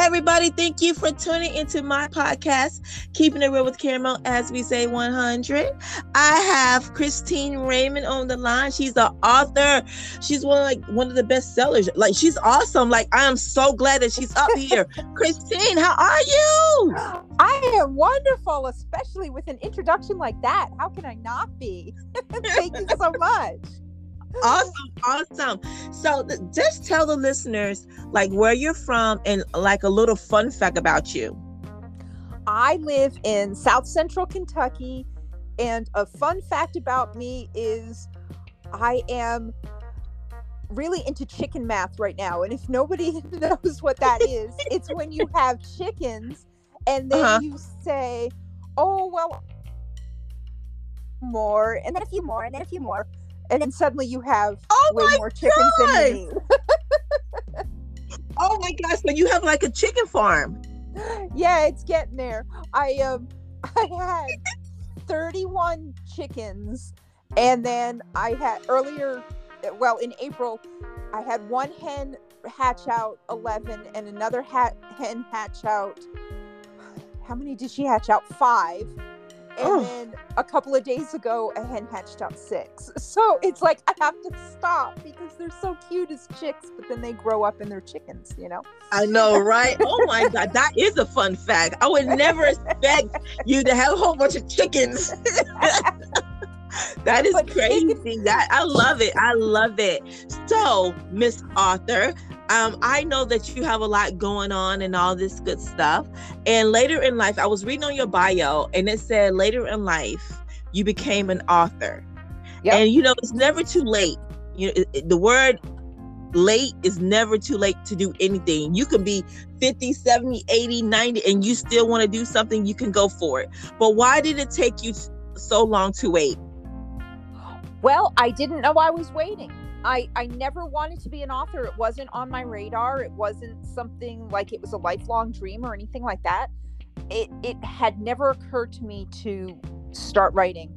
everybody. Thank you for tuning into my podcast, Keeping It Real with Caramel, as we say 100. I have Kristine Raymond on the line. She's an author. She's one of, like one of the best sellers. Like she's awesome. Like I am so glad that she's up here. Kristine, how are you? I am wonderful, especially with an introduction like that. How can I not be? Thank you so much awesome awesome. So th- just tell the listeners like where you're from and like a little fun fact about you. I live in south central kentucky and a fun fact about me is i am really into chicken math right now and if nobody knows what that is it's when you have chickens and then uh-huh. you say oh well more and then a few more and then a few more and then suddenly you have oh way more chickens God. than you need. oh my gosh! So you have like a chicken farm? Yeah, it's getting there. I um, I had thirty-one chickens, and then I had earlier, well, in April, I had one hen hatch out eleven, and another hat hen hatch out. How many did she hatch out? Five and oh. then a couple of days ago a hen hatched out six. So it's like i have to stop because they're so cute as chicks but then they grow up and they're chickens you know? I know right? Oh my god that is a fun fact. I would never expect you to have a whole bunch of chickens. That is but crazy. That i love it. I love it. So miss author um, I know that you have a lot going on and all this good stuff. And later in life, I was reading on your bio and it said later in life, you became an author. Yep. And you know, it's never too late. You know, it, it, the word late is never too late to do anything. You can be 50, 70, 80, 90, and you still want to do something, you can go for it. But why did it take you so long to wait? Well, I didn't know I was waiting. I I never wanted to be an author. It wasn't on my radar. It wasn't something like it was a lifelong dream or anything like that. It it had never occurred to me to start writing.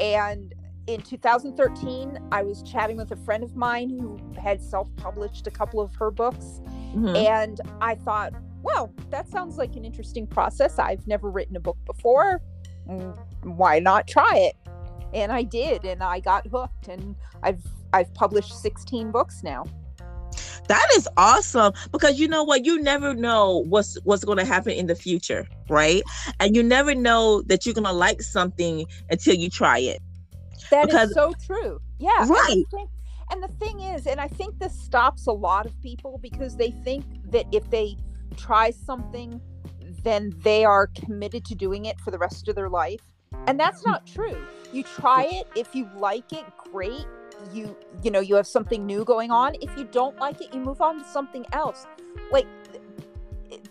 And in 2013, I was chatting with a friend of mine who had self-published a couple of her books, mm-hmm. and I thought, well, that sounds like an interesting process. I've never written a book before. Mm, why not try it? And I did, and I got hooked, and I've I've published 16 books now. That is awesome because you know what you never know what's what's going to happen in the future, right? And you never know that you're going to like something until you try it. That because, is so true. Yeah. Right. And the, thing, and the thing is, and I think this stops a lot of people because they think that if they try something, then they are committed to doing it for the rest of their life. And that's not true. You try it. If you like it, great you you know you have something new going on if you don't like it you move on to something else. Like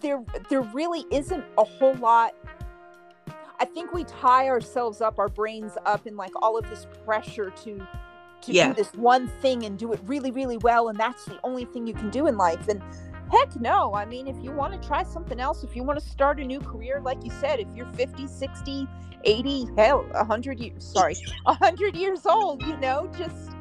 there there really isn't a whole lot. I think we tie ourselves up our brains up in like all of this pressure to to yeah. do this one thing and do it really really well and that's the only thing you can do in life and heck no. I mean if you want to try something else if you want to start a new career like you said if you're 50 60 80 hell 100 years sorry 100 years old you know just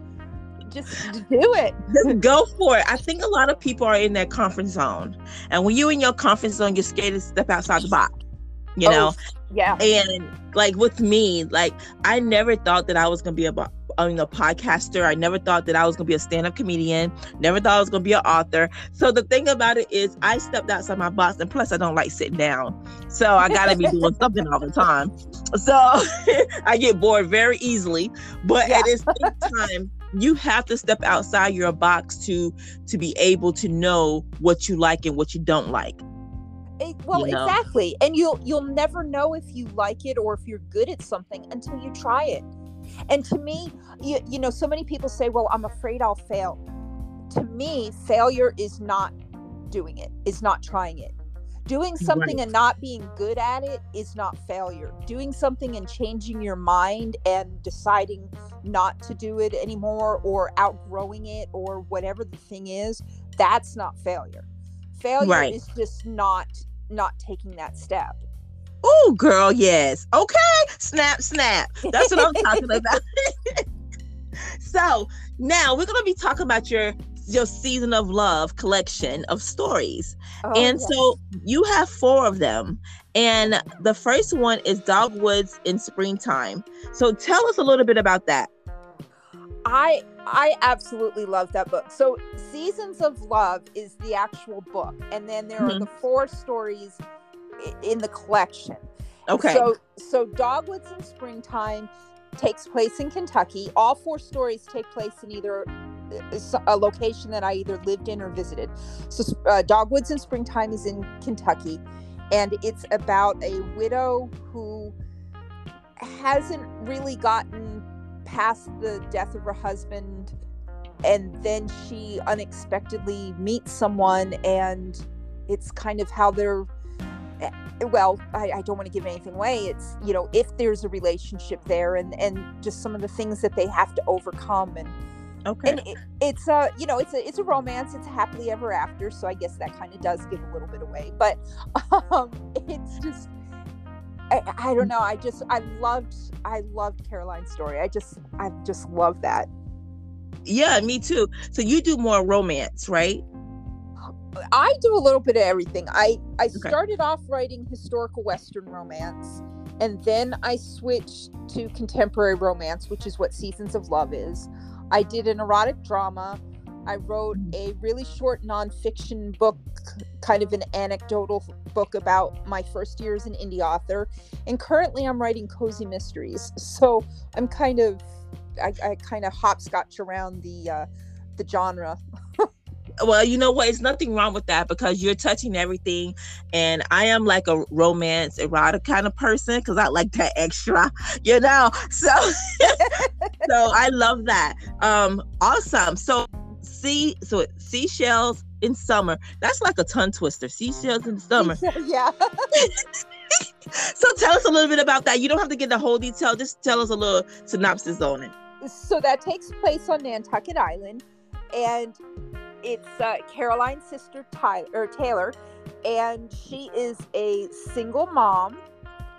just do it. Just go for it. I think a lot of people are in that comfort zone. And when you're in your comfort zone, you're scared to step outside the box. You oh, know? Yeah. And like with me, like I never thought that I was gonna be a I mean, a podcaster. I never thought that I was gonna be a stand-up comedian. Never thought I was gonna be an author. So the thing about it is, I stepped outside my box, and plus, I don't like sitting down, so I gotta be doing something all the time. So I get bored very easily. But yeah. at the same time, you have to step outside your box to to be able to know what you like and what you don't like it, well you know? exactly. And you'll you'll never know if you like it or if you're good at something until you try it. And to me you, you know so many people say well i'm afraid i'll fail. To me failure is not doing it is not trying it doing something right. and not being good at it is not failure. Doing something and changing your mind and deciding not to do it anymore or outgrowing it or whatever the thing is that's not failure. Failure right. is just not not taking that step. Oh girl yes. Okay. Snap snap. That's what i'm talking about. So now we're going to be talking about your your season of love collection of stories. Oh, and yes. so you have four of them. And the first one is Dogwoods in Springtime. So tell us a little bit about that. I I absolutely love that book. So Seasons of Love is the actual book, and then there are Mhm. the four stories in the collection. Okay. So so Dogwoods in Springtime takes place in Kentucky. All four stories take place in either a location that I either lived in or visited. So uh, Dogwoods in Springtime is in Kentucky, and it's about a widow who hasn't really gotten past the death of her husband and then she unexpectedly meets someone and it's kind of how they're well I, I don't want to give anything away it's you know if there's a relationship there and and just some of the things that they have to overcome and okay. and it, it's a you know it's a it's a romance it's a happily ever after so i guess that kind of does give a little bit away but um it's just I, I don't know i just i loved i loved caroline's story i just i just love that yeah, me too. So you do more romance, right? I do a little bit of everything i i started off writing historical western romance and then i switched to contemporary romance which is what seasons of love is i did an erotic drama I wrote a really short nonfiction book, kind of an anecdotal book about my first year as an indie author. And currently I'm writing cozy mysteries. So I'm kind of, I, I kind of hopscotch around the, uh, the genre. well, you know what? It's nothing wrong with that because you're touching everything. And I am like a romance, erotic kind of person because I like that extra, you know? So, so I love that. Um, awesome. So, sea, so seashells in summer. That's like a tongue twister. Seashells in summer. yeah. so tell us a little bit about that. You don't have to get the whole detail. Just tell us a little synopsis on it. So that takes place on Nantucket Island, and it's uh, Caroline's sister Tyler or Taylor, and she is a single mom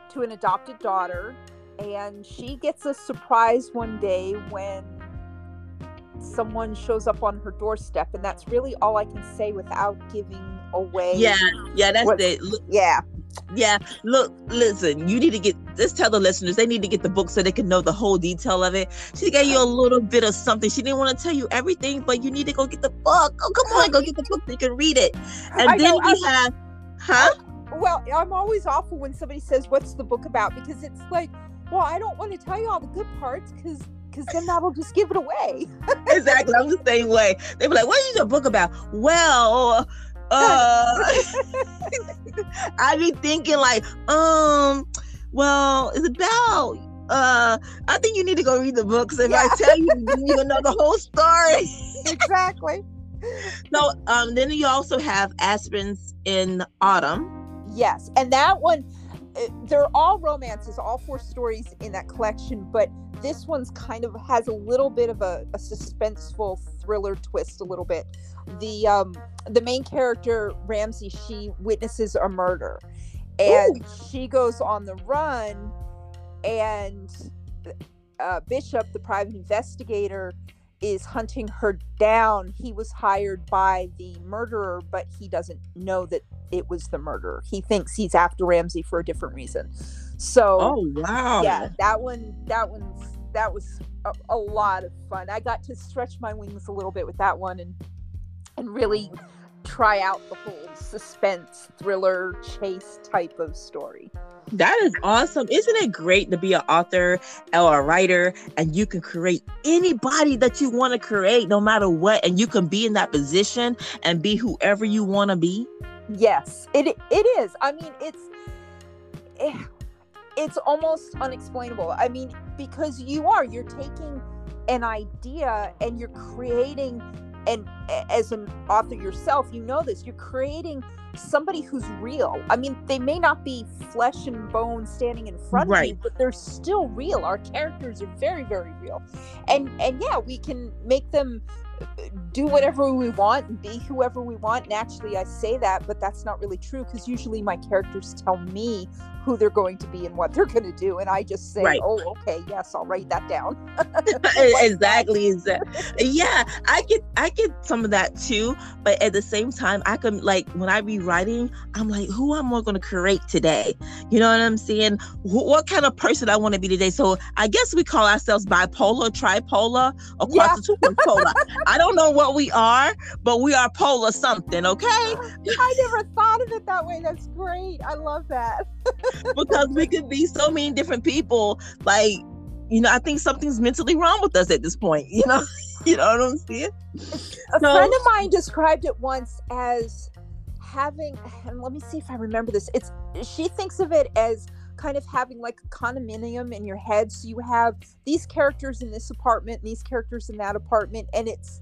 to an adopted daughter, and she gets a surprise one day when someone shows up on her doorstep, and that's really all I can say without giving away. Yeah, yeah, that's what- it. Yeah. Yeah, look, listen, you need to get just tell the listeners they need to get the book so they can know the whole detail of it. She gave you a little bit of something. She didn't want to tell you everything, but you need to go get the book. Oh, come on, go get the book so you can read it. And I then know, we have, huh? Well, I'm always awful when somebody says, "What's the book about?" Because it's like, well, I don't want to tell you all the good parts because because then that'll just give it away. exactly. I'm the same way. They be like, "What is your book about?" Well, uh, I be thinking like, um, well, it's about. Uh, I think you need to go read the books. If I tell you, then you know the whole story. exactly. So, um, then you also have Aspens in autumn. Yes, and that one, uh, they're all romances, all four stories in that collection, but this one's kind of has a little bit of a, a suspenseful thriller twist, a little bit. The um the main character Ramsey, she witnesses a murder, and she goes on the run, and uh, Bishop, the private investigator, is hunting her down. He was hired by the murderer, but he doesn't know that it was the murderer. He thinks he's after Ramsey for a different reason. So Oh wow! yeah, that one that one's that was a, a lot of fun. I got to stretch my wings a little bit with that one and and really try out the whole suspense thriller chase type of story. That is awesome. Isn't it great to be an author or a writer and you can create anybody that you want to create no matter what and you can be in that position and be whoever you want to be? Yes, it it is. I mean, it's eh, it's almost unexplainable. I mean, because you are you're taking an idea and you're creating and as an author yourself, you know this, you're creating somebody who's real. I mean, they may not be flesh and bone standing in front of you, but they're still real. Our characters are very very real. And and yeah, we can make them do whatever we want and be whoever we want. Naturally, I say that, but that's not really true because usually my characters tell me who they're going to be and what they're going to do, and I just say, Right. "Oh, okay, yes, I'll write that down." exactly. Yeah, I get I get some of that too, but at the same time, I can like when I be writing, I'm like, who am I going to create today? You know what I'm saying? Wh- what kind of person I want to be today? So I guess we call ourselves bipolar, tripolar, or Yeah. I don't know what we are, but we are polar something, okay? I never thought of it that way. That's great. I love that. because we could be so many different people. Like, you know, I think something's mentally wrong with us at this point. You know, you know what I'm saying? A No. friend of mine described it once as having, and let me see if I remember this. It's she thinks of it as kind of having like a condominium in your head. So you have these characters in this apartment, and these characters in that apartment, and it's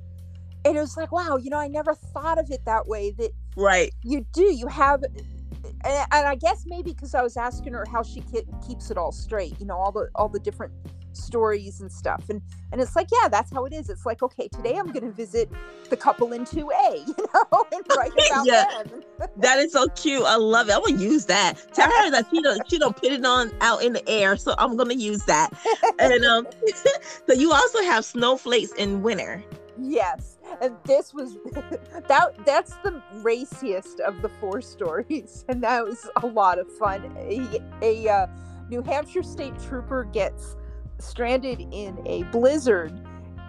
and it was like, wow, you know, I never thought of it that way. That Right. you do, you have. And, and I guess maybe because I was asking her how she ke- keeps it all straight, you know, all the all the different stories and stuff, and and it's like, yeah, that's how it is. It's like, okay, today I'm going to visit the couple in 2A, you know, and write about Yeah. them. That is so cute. I love it. I'm gonna use that. Tell her that she don't she don't put it on out in the air. So I'm gonna use that. And um so you also have snowflakes in winter. Yes, and this was that. That's the raciest of the four stories, and that was a lot of fun. A, a uh, New Hampshire state trooper gets stranded in a blizzard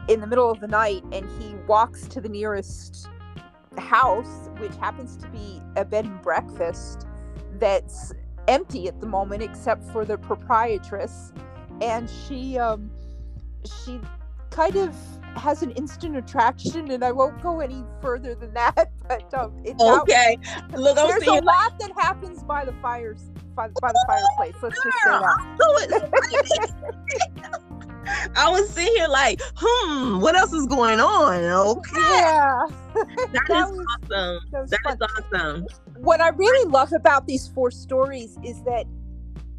in the middle of the night, and he walks to the nearest house, which happens to be a bed and breakfast that's empty at the moment, except for the proprietress, and she um she kind of has an instant attraction, and I won't go any further than that. But um, it's out- Okay. Look, I'm there's a lot that happens by the fires by, by the fireplace. Let's just say that. I was sitting here like, hmm, what else is going on? Okay. Yeah, That that is was, awesome. that That is awesome. what I really love about these four stories is that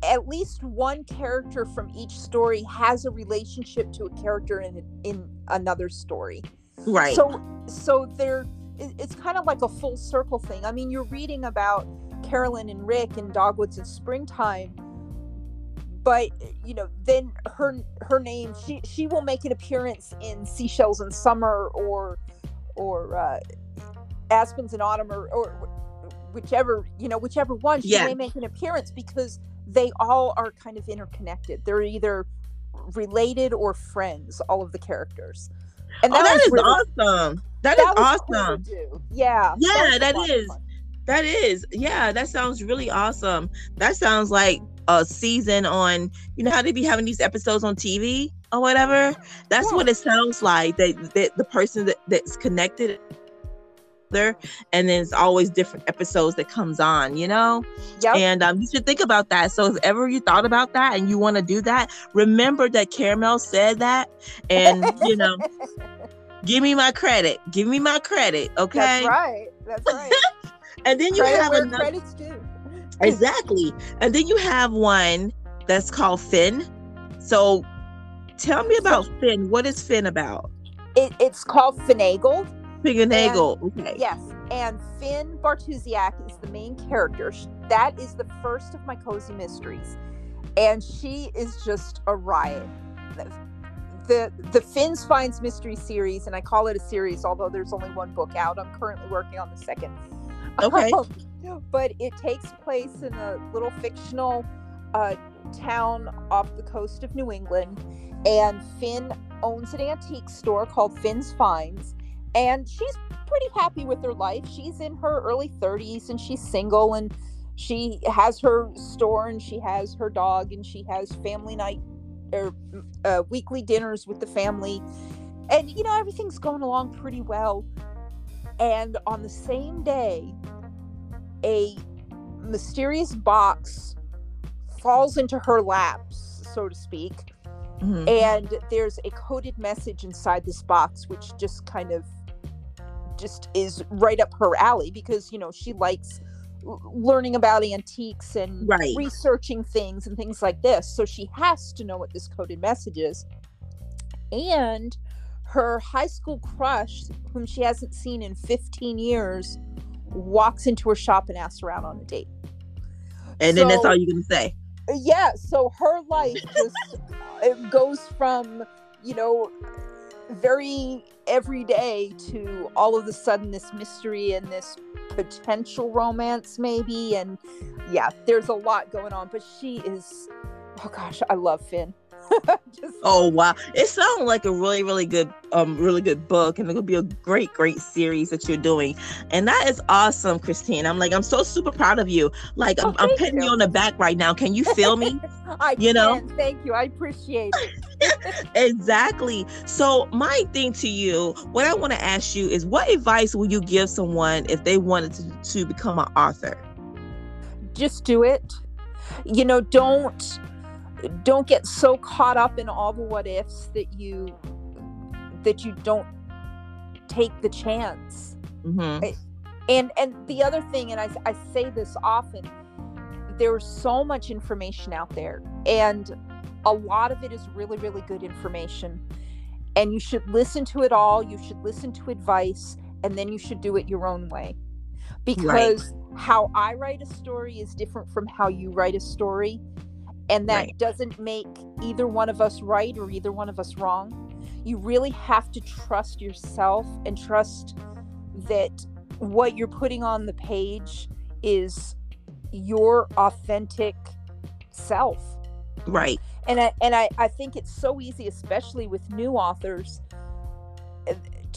at least one character from each story has a relationship to a character in in another story. Right. So so they're it's kind of like a full circle thing. I mean, you're reading about Carolyn and Rick and Dogwoods in springtime, but you know, then her her name she she will make an appearance in Seashells in Summer or or uh, Aspens in Autumn or, or whichever you know whichever one she Yeah. may make an appearance because they all are kind of interconnected. They're either related or friends. All of the characters. And oh, that is really- awesome. That is that cool to awesome. do. Yeah. Yeah, that is. fun. That is. Yeah, that sounds really awesome. That sounds like a season on, you know how they be having these episodes on TV or whatever? That's Yeah. what it sounds like. That, that the person that, that's connected there and then it's always different episodes that comes on, you know? Yep. And um, you should think about that. So if ever you thought about that and you want to do that, remember that Caramel said that. And you know, give me my credit. Give me my credit. Okay. That's right. That's right. And then you Credit have another credit's due. exactly. And then you have one that's called Finn. So tell me about Finn. What is Finn about? It, it's called Finagled. Fingernagle. Okay. Yes. And Finn Bartusiak is the main character. That is the first of my cozy mysteries. And she is just a riot. The the, the Finn's Finds mystery series, and I call it a series, although there's only one book out. I'm currently working on the second. Okay. Um, but it takes place in a little fictional uh, town off the coast of New England, and Finn owns an antique store called Finn's Finds, and she's pretty happy with her life. She's in her early 30s and she's single and she has her store and she has her dog and she has family night or uh, weekly dinners with the family. And you know, everything's going along pretty well. And on the same day, a mysterious box falls into her laps, so to speak Mhm. and there's a coded message inside this box which just kind of just is right up her alley because you know she likes learning about antiques and Right. researching things and things like this so she has to know what this coded message is and her high school crush, whom she hasn't seen in 15 years, walks into her shop and asks her out on a date. And then that's all you're gonna say. Yeah, so her life just it goes from, you know, very everyday to all of a sudden this mystery and this potential romance maybe and yeah there's a lot going on but she is oh gosh i love finn. oh wow. It sounds like a really really good um really good book and it'll be a great great series that you're doing. And that is awesome kristine. I'm like i'm so super proud of you. Like i'm, oh, I'm patting you. you. on the back right now. Can you feel me? I you can. know thank you. I appreciate it. Exactly. So my thing to you what i want to ask you is what advice will you give someone if they wanted to, to become an author? Just do it. You know don't don't get so caught up in all the what ifs that you that you don't take the chance mm-hmm. and and the other thing and I, I say this often there's so much information out there and a lot of it is really really good information and you should listen to it all you should listen to advice and then you should do it your own way because right. how i write a story is different from how you write a story and that right. doesn't make either one of us right or either one of us wrong. You really have to trust yourself and trust that what you're putting on the page is your authentic self. Right. And I and I, I think it's so easy, especially with new authors, eh,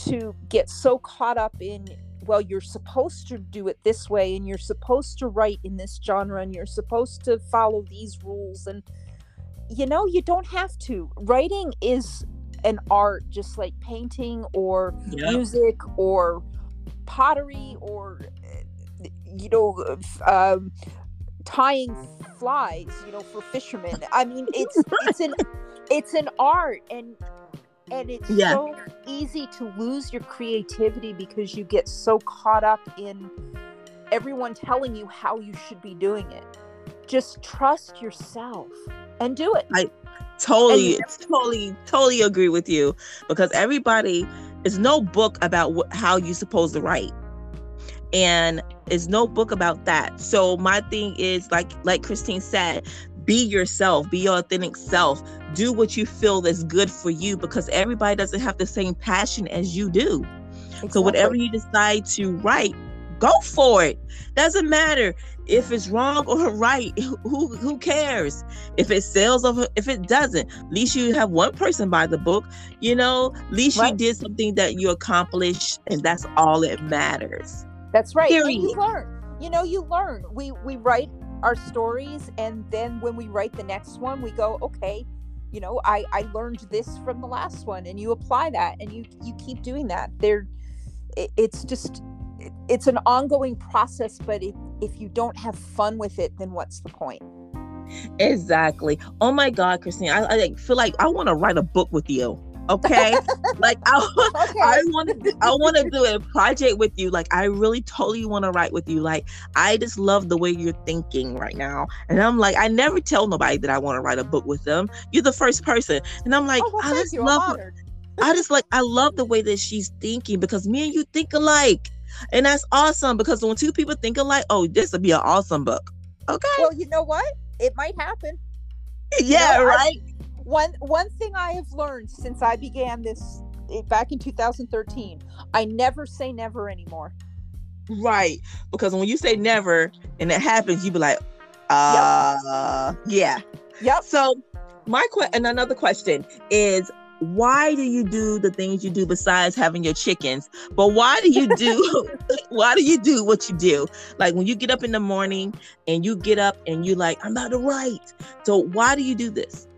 to get so caught up in well, you're supposed to do it this way, and you're supposed to write in this genre, and you're supposed to follow these rules. And, you know, you don't have to. Writing is an art, just like painting or yeah. music or pottery or, you know, um, tying flies, you know, for fishermen. I mean, it's, it's an, it's an art. And, and it's yeah. so easy to lose your creativity because you get so caught up in everyone telling you how you should be doing it. Just trust yourself and do it. I totally and, totally totally agree with you because everybody is no book about wh- how you're supposed to write. And it's no book about that. So my thing is like like kristine said be yourself, be your authentic self. Do what you feel is good for you because everybody doesn't have the same passion as you do. Exactly. So whatever you decide to write, go for it. Doesn't matter if it's wrong or right. Who who cares? If it sells or if it doesn't, at least you have one person buy the book. You know, at least right. you did something that you accomplished, and that's all that matters. That's right. You learn. You know, you learn. We we write our stories and then when we write the next one we go okay you know i i learned this from the last one and you apply that and you you keep doing that. There it, it's just it, it's an ongoing process but if, if you don't have fun with it then what's the point? Exactly. Oh my god kristine i, I feel like i want to write a book with you okay? Like i, okay. I want to i want to do a project with you. Like i really totally want to write with you. Like i just love the way you're thinking right now. And i'm like i never tell nobody that i want to write a book with them. You're the first person. And i'm like oh, well, i just you. love i just like i love the way that she's thinking because me and you think alike. And that's awesome because when two people think alike oh this would be an awesome book. Okay? Well you know what? It might happen. Yeah you know, right one one thing I have learned since I began this eh, back in 2013, I never say never anymore. Right, because when you say never and it happens, you be like, uh, yep. yeah, yep. So my question, and another question is, why do you do the things you do besides having your chickens but why do you do why do you do what you do like when you get up in the morning and you get up and you like i'm about to write so why do you do this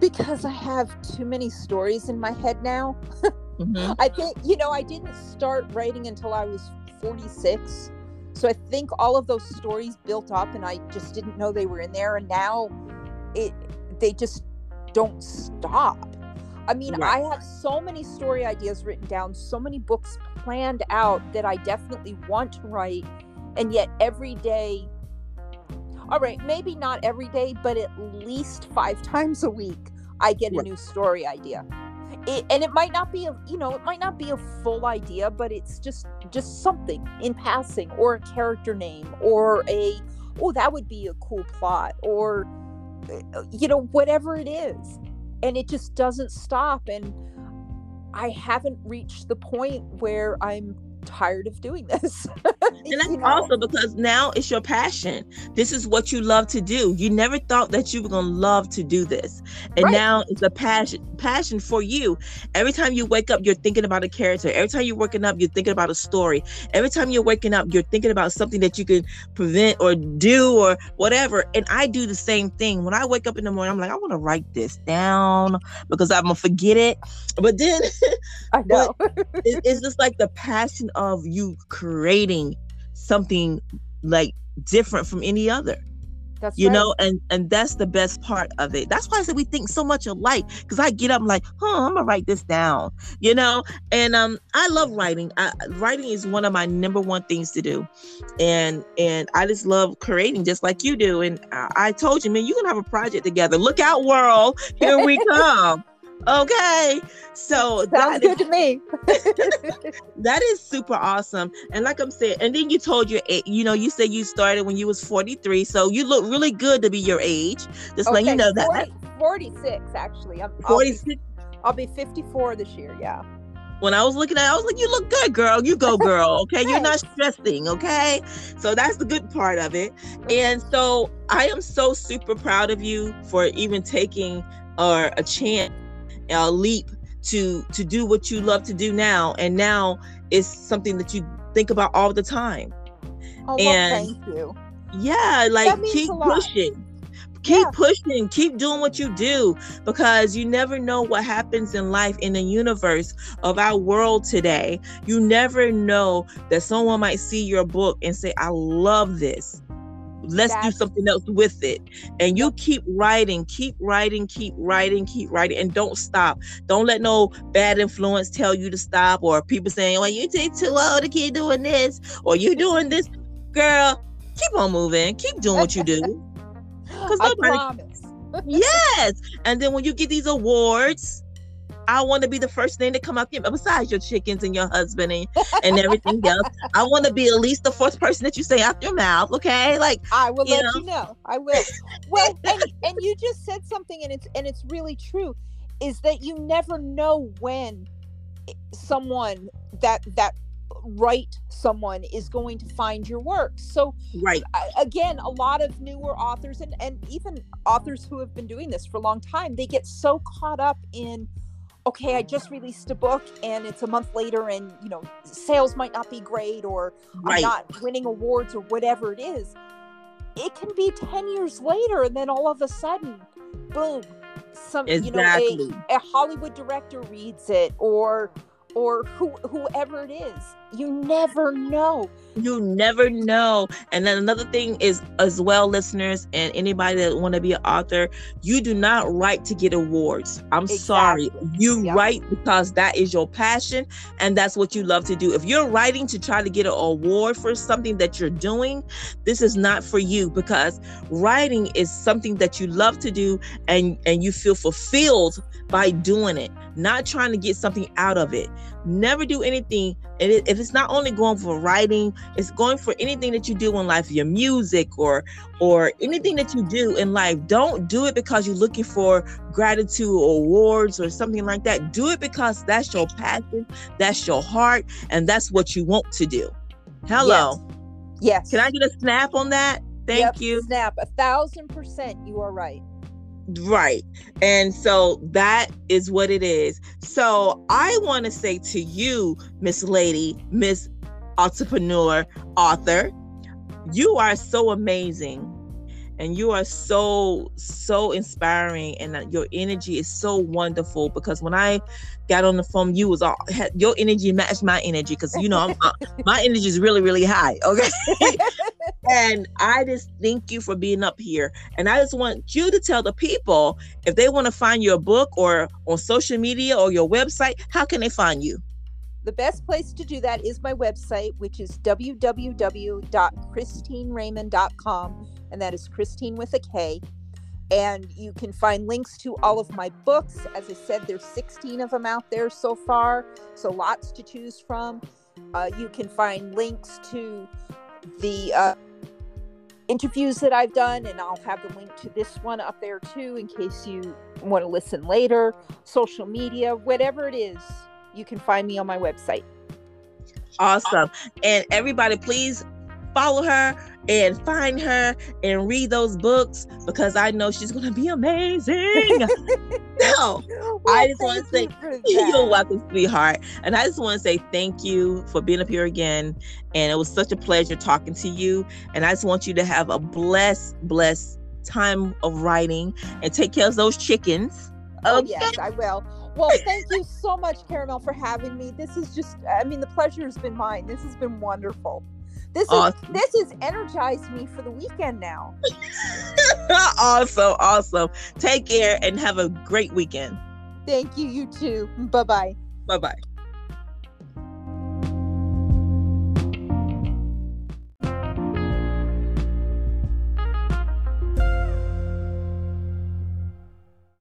because I have too many stories in my head now. mm-hmm. I think, you know, I didn't start writing until I was 46. So I think all of those stories built up and I just didn't know they were in there. And now it, they just don't stop. I mean, right. I have so many story ideas written down, so many books planned out that I definitely want to write. And yet every day all right, maybe not every day, but at least five times a week, I get a new story idea. it, and it might not be a you know it might not be a full idea but it's just just something in passing or a character name or a oh that would be a cool plot or uh, you know whatever it is and it just doesn't stop and i haven't reached the point where i'm tired of doing this. and that's you know? also because now it's your passion. This is what you love to do. You never thought that you were gonna love to do this. And right. now it's a passion passion for you. Every time you wake up, you're thinking about a character. Every time you're waking up, you're thinking about a story. Every time you're waking up, you're thinking about something that you can prevent or do or whatever. And I do the same thing. When I wake up in the morning, I'm like, I want to write this down because I'm gonna forget it. But then I know it's just like the passion of you creating something like different from any other. That's you right. know, and and that's the best part of it. That's why I said we think so much alike. Because I get up, I'm like, huh, I'm gonna write this down. You know, and um, I love writing. I, writing is one of my number one things to do, and and I just love creating, just like you do. And I, I told you, man, you can have a project together. Look out, world! Here we come. Okay. So sounds good is, to me. that is super awesome. And like I'm saying, and then you told your you know, you said you started when you was 43. So you look really good to be your age. Just okay, let you know 40, that. 46 actually. I'm 46. I'll be, I'll be 54 this year, yeah when I was looking at it, I was like, you look good, girl. You go, girl. Okay. You're not stressing. Okay. So that's the good part of it. And so I am so super proud of you for even taking or a chance a leap to to do what you love to do now. And now it's something that you think about all the time. Oh, and thank you. yeah like keep pushing. Keep yeah. pushing. Keep doing what you do. Because you never know what happens in life in the universe of our world today. You never know that someone might see your book and say i love this let's That's, do something else with it. And you keep writing keep writing keep writing keep writing and don't stop. Don't let no bad influence tell you to stop or people saying well you take too old to keep doing this or you doing this. Girl keep on moving. Keep doing what you do. Because nobody yes. And then when you get these awards I want to be the first thing to come out. Besides your chickens and your husband and, and everything else, I want to be at least the first person that you say out your mouth. Okay, like I will you let know. you know. I will. Well, and, and you just said something, and it's and it's really true, is that you never know when someone that that right someone is going to find your work so right again a lot of newer authors and and even authors who have been doing this for a long time they get so caught up in okay, I just released a book and it's a month later and, you know, sales might not be great or right. I'm not winning awards or whatever it is. It can be 10 years later and then all of a sudden, boom, some, exactly. you know, a, a Hollywood director reads it or or who whoever it is you never know you never know and then another thing is as well listeners and anybody that want to be an author you do not write to get awards i'm exactly. sorry you yep. write because that is your passion and that's what you love to do if you're writing to try to get an award for something that you're doing this is not for you because writing is something that you love to do and and you feel fulfilled by doing it not trying to get something out of it. Never do anything. And if it's not only going for writing, it's going for anything that you do in life, your music or or anything that you do in life. Don't do it because you're looking for gratitude or awards or something like that. Do it because that's your passion, that's your heart, and that's what you want to do. Hello. Yes. yes. Can I get a snap on that? Thank yep, you. Snap. A thousand percent. You are right. Right. And so that is what it is. So I want to say to you, Miss Lady, Miss Entrepreneur, author, you are so amazing and you are so so inspiring and your energy is so wonderful because when i got on the phone you was all your energy matched my energy because you know uh, my energy is really really high okay and i just thank you for being up here and i just want you to tell the people if they want to find your book or on social media or your website how can they find you the best place to do that is my website, which is www.kristineraymond.com and that is Kristine with a K. and you can find links to all of my books. As I said, there's 16 of them out there so far, so lots to choose from. Uh, you can find links to the uh, interviews that I've done, and I'll have the link to this one up there too in case you want to listen later. Social media, whatever it is, you can find me on my website. Awesome. And everybody, please follow her and find her and read those books because I know she's going to be amazing. no, I just want to say you you're welcome, sweetheart. And I just want to say thank you for being up here again. And it was such a pleasure talking to you. And I just want you to have a blessed, blessed time of writing and take care of those chickens. Oh, yes, I will. Well, thank you so much, Caramel, for having me. This is just, I mean, the pleasure has been mine. This has been wonderful. This awesome. is this has energized me for the weekend now. awesome, awesome. Take care and have a great weekend. Thank you. You too. Bye bye. Bye bye.